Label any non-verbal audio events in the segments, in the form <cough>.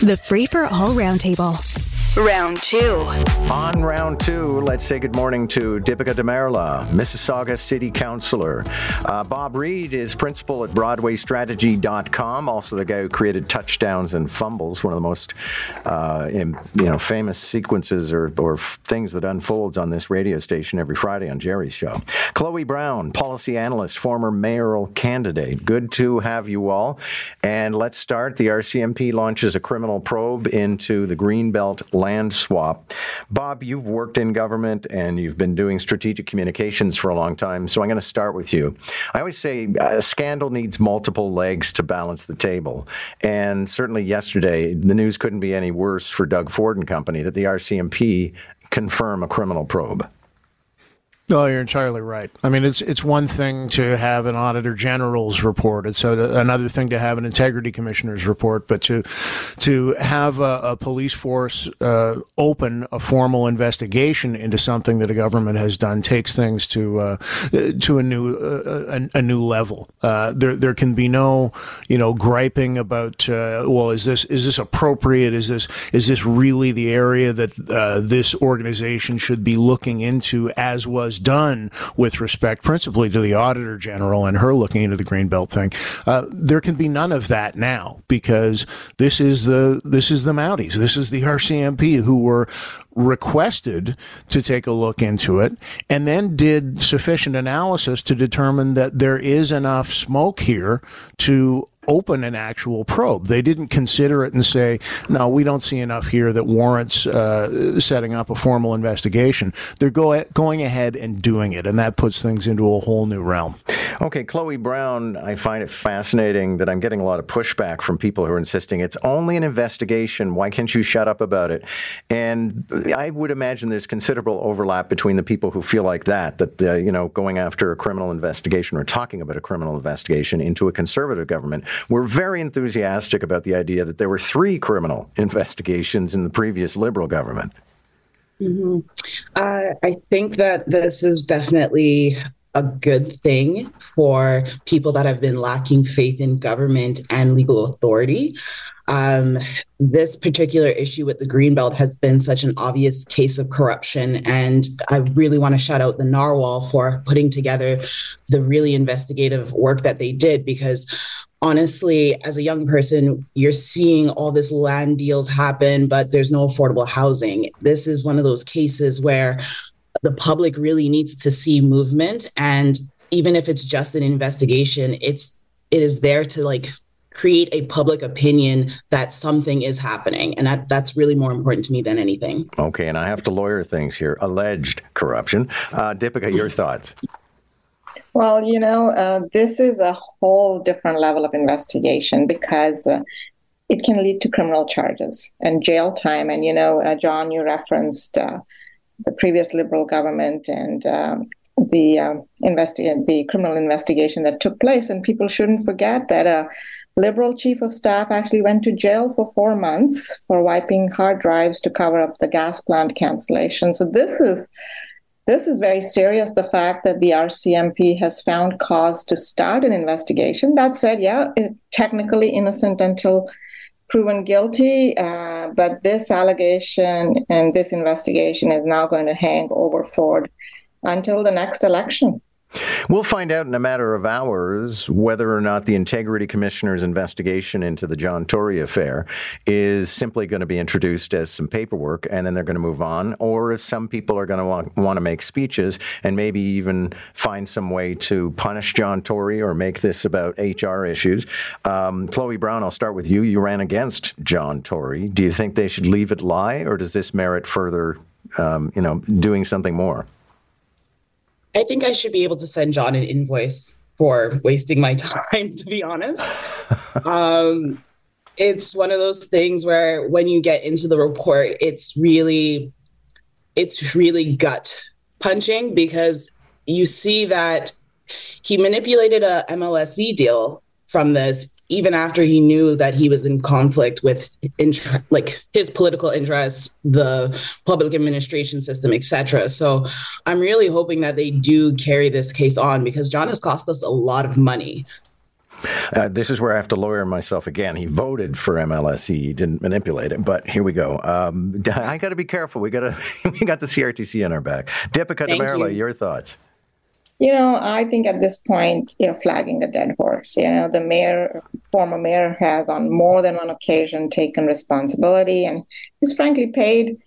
The Free for All Roundtable. Round two. On round two, let's say good morning to Dipika Damerla, Mississauga City Councilor. Uh, Bob Reid is principal at BroadwayStrategy.com, also the guy who created touchdowns and fumbles, one of the most uh, in, you know famous sequences or, or things that unfolds on this radio station every Friday on Jerry's show. Chloe Brown, policy analyst, former mayoral candidate. Good to have you all. And let's start. The RCMP launches a criminal probe into the Greenbelt land swap. Bob, you've worked in government and you've been doing strategic communications for a long time, so I'm going to start with you. I always say a scandal needs multiple legs to balance the table. And certainly yesterday, the news couldn't be any worse for Doug Ford and Company that the RCMP confirm a criminal probe. No, you're entirely right. I mean, it's it's one thing to have an auditor general's report. It's a, another thing to have an integrity commissioner's report. But to to have a, a police force uh, open a formal investigation into something that a government has done takes things to uh, to a new uh, a, a, new level. Uh, there there can be no you know griping about uh, well is this is this appropriate? Is this is this really the area that uh, this organization should be looking into as was done with respect principally to the Auditor General and her looking into the Greenbelt thing. Uh, there can be none of that now because this is the this is the Mounties. This is the RCMP who were requested to take a look into it and then did sufficient analysis to determine that there is enough smoke here to open an actual probe. They didn't consider it and say, no, we don't see enough here that warrants uh, setting up a formal investigation. They're go- going ahead and doing it, and that puts things into a whole new realm. Okay, Chloe Brown, I find it fascinating that I'm getting a lot of pushback from people who are insisting it's only an investigation. Why can't you shut up about it? And I would imagine there's considerable overlap between the people who feel like that, that, you know, going after a criminal investigation or talking about a criminal investigation into a conservative government were very enthusiastic about the idea that there were three criminal <laughs> investigations in the previous Liberal government. Mm-hmm. Uh, I think that this is definitely a good thing for people that have been lacking faith in government and legal authority. Um, this particular issue with the Greenbelt has been such an obvious case of corruption. And I really want to shout out the Narwhal for putting together the really investigative work that they did because honestly, as a young person, you're seeing all this land deals happen, but there's no affordable housing. This is one of those cases where the public really needs to see movement. And even if it's just an investigation, it's it is there to like create a public opinion that something is happening. And that that's really more important to me than anything. Okay and i have to lawyer things here. Alleged corruption. Uh, Dipika, your thoughts? Well, you know, uh, this is a whole different level of investigation because uh, it can lead to criminal charges and jail time. And, you know, uh, John, you referenced uh, the previous Liberal government and um, the um, investi- the criminal investigation that took place. And people shouldn't forget that a Liberal chief of staff actually went to jail for four months for wiping hard drives to cover up the gas plant cancellation. So this is this is very serious, the fact that the RCMP has found cause to start an investigation. That said, yeah, technically innocent until proven guilty, uh, but this allegation and this investigation is now going to hang over Ford until the next election. We'll find out in a matter of hours whether or not the Integrity Commissioner's investigation into the John Tory affair is simply going to be introduced as some paperwork and then they're going to move on, or if some people are going to want, want to make speeches and maybe even find some way to punish John Tory or make this about HR issues. Um, Chloe Brown, I'll start with you. You ran against John Tory. Do you think they should leave it lie, or does this merit further, um, you know, doing something more? I think I should be able to send John an invoice for wasting my <laughs> time, to be honest. <laughs> um, it's one of those things where when you get into the report, it's really, it's really gut punching because you see that he manipulated a MLSE deal from this even after he knew that he was in conflict with intra- like his political interests, the public administration system, etc. So I'm really hoping that they do carry this case on because John has cost us a lot of money. Uh, this is where I have to lawyer myself again. He voted for MLSE, he didn't manipulate it, but here we go. Um, <laughs> I got to be careful. We got to <laughs> we got the CRTC in our back. Dipika Damerla, you. your thoughts? You know, I think at this point, you're flagging a dead You know, the mayor, former mayor, has on more than one occasion taken responsibility, and he's frankly paid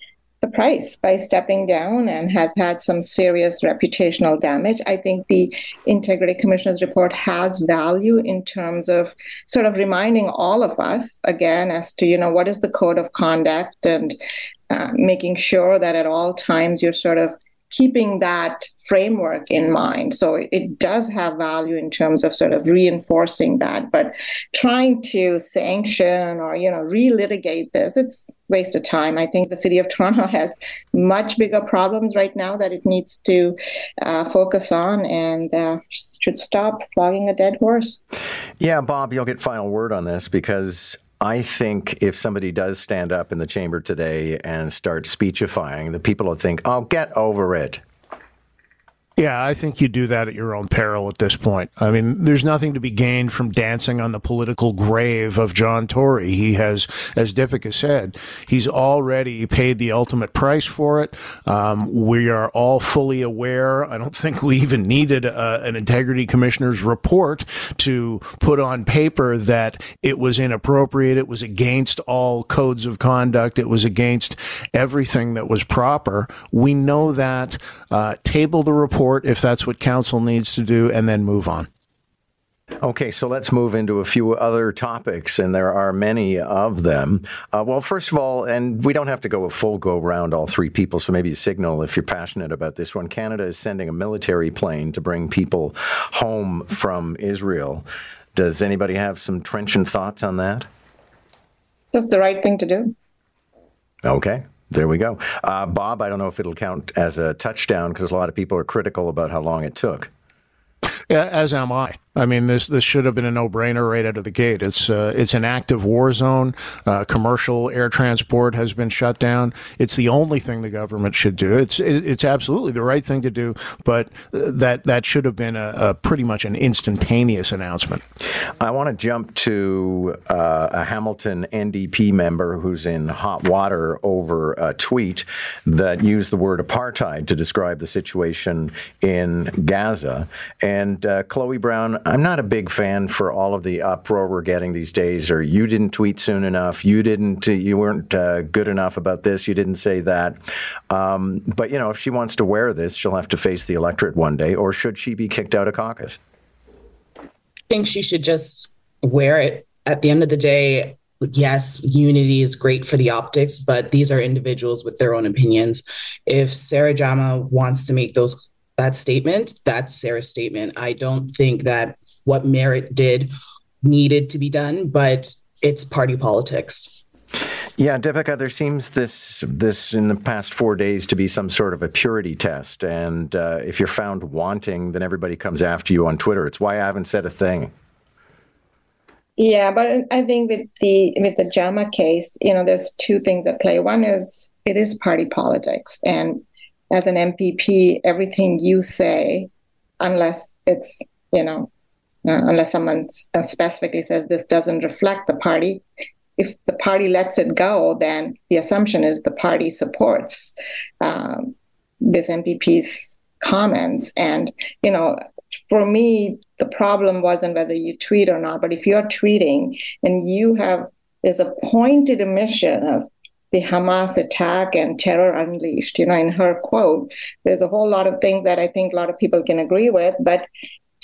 the price by stepping down and has had some serious reputational damage. I think the Integrity Commissioner's report has value in terms of sort of reminding all of us again as to, you know, what is the code of conduct and uh, making sure that at all times you're sort of keeping that framework in mind. So it does have value in terms of sort of reinforcing that, but trying to sanction or you know relitigate this, it's waste of time. I think the city of Toronto <laughs> has much bigger problems right now that it needs to uh, focus on and uh, should stop flogging a dead horse. Yeah, Bob, you'll get final word on this because I think if somebody does stand up in the chamber today and start speechifying, the people will think, oh, get over it. Yeah, I think you do that at your own peril at this point. I mean, there's nothing to be gained from dancing on the political grave of John Tory. He has, as Dipika said, he's already paid the ultimate price for it. Um, we are all fully aware. I don't think we even needed a, an integrity commissioner's report to put on paper that it was inappropriate. It was against all codes of conduct. It was against everything that was proper. We know that. Uh, table the report report if that's what council needs to do, and then move on. Okay, so let's move into a few other topics, and there are many of them. Uh, well, first of all, and we don't have to go a full go round all three people, so maybe signal if you're passionate about this one. Canada is sending a military plane to bring people home from Israel. Does anybody have some trenchant thoughts on that? Just the right thing to do. Okay. There we go. Uh, Bob, I don't know if it'll count as a touchdown because a lot of people are critical about how long it took. As am I. I mean, this this should have been a no brainer right out of the gate. It's uh, it's an active war zone. Uh, commercial air transport has been shut down. It's the only thing the government should do. It's it's absolutely the right thing to do, but that that should have been a, a pretty much an instantaneous announcement. I want to jump to uh, a Hamilton NDP member who's in hot water over a tweet that used the word apartheid to describe the situation in Gaza. And uh, Chloe Brown I'm not a big fan for all of the uproar we're getting these days. Or you didn't tweet soon enough. You didn't. You weren't uh, good enough about this. You didn't say that. Um, but you know, if she wants to wear this, she'll have to face the electorate one day. Or should she be kicked out of caucus? I think she should just wear it. At the end of the day, yes, unity is great for the optics, but these are individuals with their own opinions. If Sarah Jama wants to make those that statement, that's Sarah's statement. I don't think that what Marit did needed to be done, but it's party politics. Yeah, Dipika, there seems this this in the past four days to be some sort of a purity test, and uh, if you're found wanting, then everybody comes after you on Twitter. It's why I haven't said a thing. Yeah, but I think with the with the Jama case, you know, there's two things at play. One is it is party politics, and as an MPP, everything you say, unless it's, you know, uh, unless someone uh, specifically says this doesn't reflect the party, if the party lets it go, then the assumption is the party supports um, this MPP's comments. And, you know, for me, the problem wasn't whether you tweet or not, but if you're tweeting and you have, there's a pointed omission of the Hamas attack and terror unleashed. You know, in her quote, there's a whole lot of things that I think a lot of people can agree with, but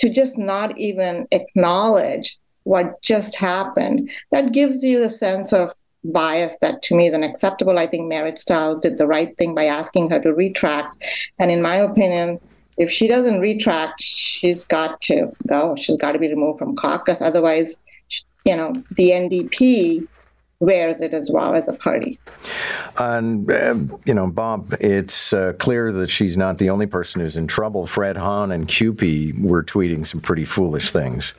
to just not even acknowledge what just happened, that gives you a sense of bias that to me is unacceptable. I think Marit Stiles did the right thing by asking her to retract. And in my opinion, if she doesn't retract, she's got to go. She's got to be removed from caucus. Otherwise, you know, the NDP wears it as well as a party. And, uh, you know, Bob, it's uh, clear that she's not the only person who's in trouble. Fred Hahn and CUPE were tweeting some pretty foolish things.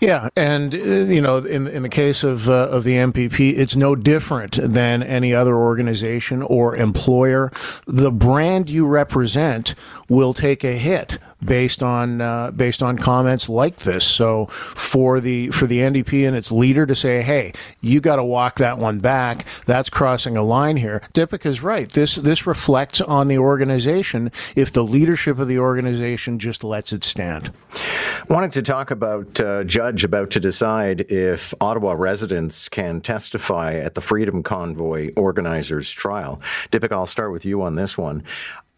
Yeah, and uh, you know, in in the case of uh, of the MPP, it's no different than any other organization or employer. The brand you represent will take a hit based on uh, based on comments like this. So for the for the NDP and its leader to say, "Hey, you got to walk that one back," that's crossing a line here. is right. This this reflects on the organization if the leadership of the organization just lets it stand. Wanted to talk about uh, about to decide if Ottawa residents can testify at the Freedom Convoy organizers' trial. Dipik, I'll start with you on this one.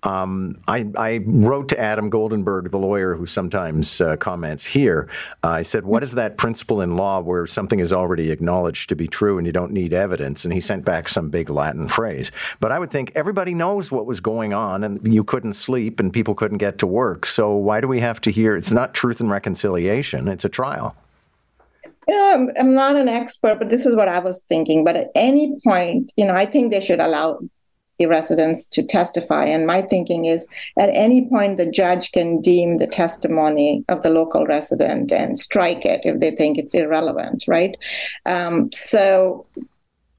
Um, I, I, wrote to Adam Goldenberg, the lawyer who sometimes uh, comments here. Uh, I said, What is that principle in law where something is already acknowledged to be true and you don't need evidence? And he sent back some big Latin phrase. But I would think everybody knows what was going on and you couldn't sleep and people couldn't get to work. So why do we have to hear? It's not truth and reconciliation, it's a trial. You know, I'm, I'm not an expert, but this is what I was thinking. But at any point, you know, I think they should allow the residents to testify. And my thinking is at any point, the judge can deem the testimony of the local resident and strike it if they think it's irrelevant, right? Um, so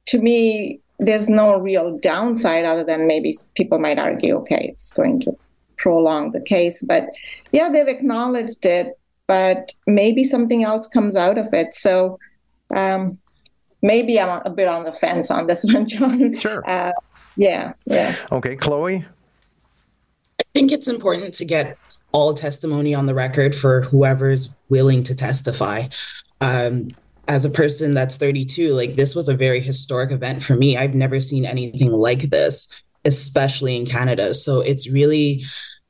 to me, there's no real downside other than maybe people might argue, okay, it's going to prolong the case. But yeah, they've acknowledged it, but maybe something else comes out of it. So um, maybe I'm a bit on the fence on this <laughs> one, John. Sure. Uh, yeah, yeah. Okay, Chloe? I think it's important to get all testimony on the record for whoever's willing to testify. Um, as a person that's 32, like this was a very historic event for me. I've never seen anything like this, especially in Canada. So it's really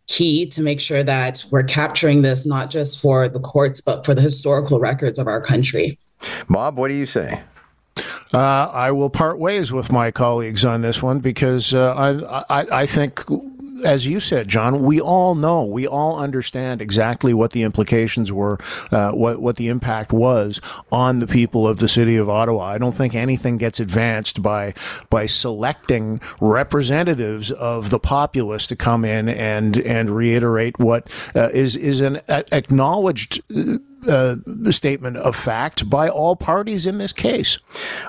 key to make sure that we're capturing this not just for the courts, but for the historical records of our country. Bob, what do you say? Uh, I will part ways with my colleagues on this one because uh, I, I, I think as you said, John, we all know, we all understand exactly what the implications were, uh, what what the impact was on the people of the city of Ottawa. I don't think anything gets advanced by by selecting representatives of the populace to come in and and reiterate what uh, is is an acknowledged uh, statement of fact by all parties in this case.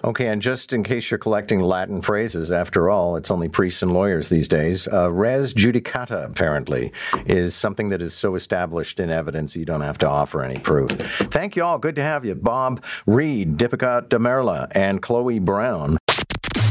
Okay, and just in case you're collecting Latin phrases, after all, it's only priests and lawyers these days. Uh, res judicata, apparently, is something that is so established in evidence you don't have to offer any proof. Thank you all. Good to have you. Bob Reid, Dipika Damerla, and Chloe Brown.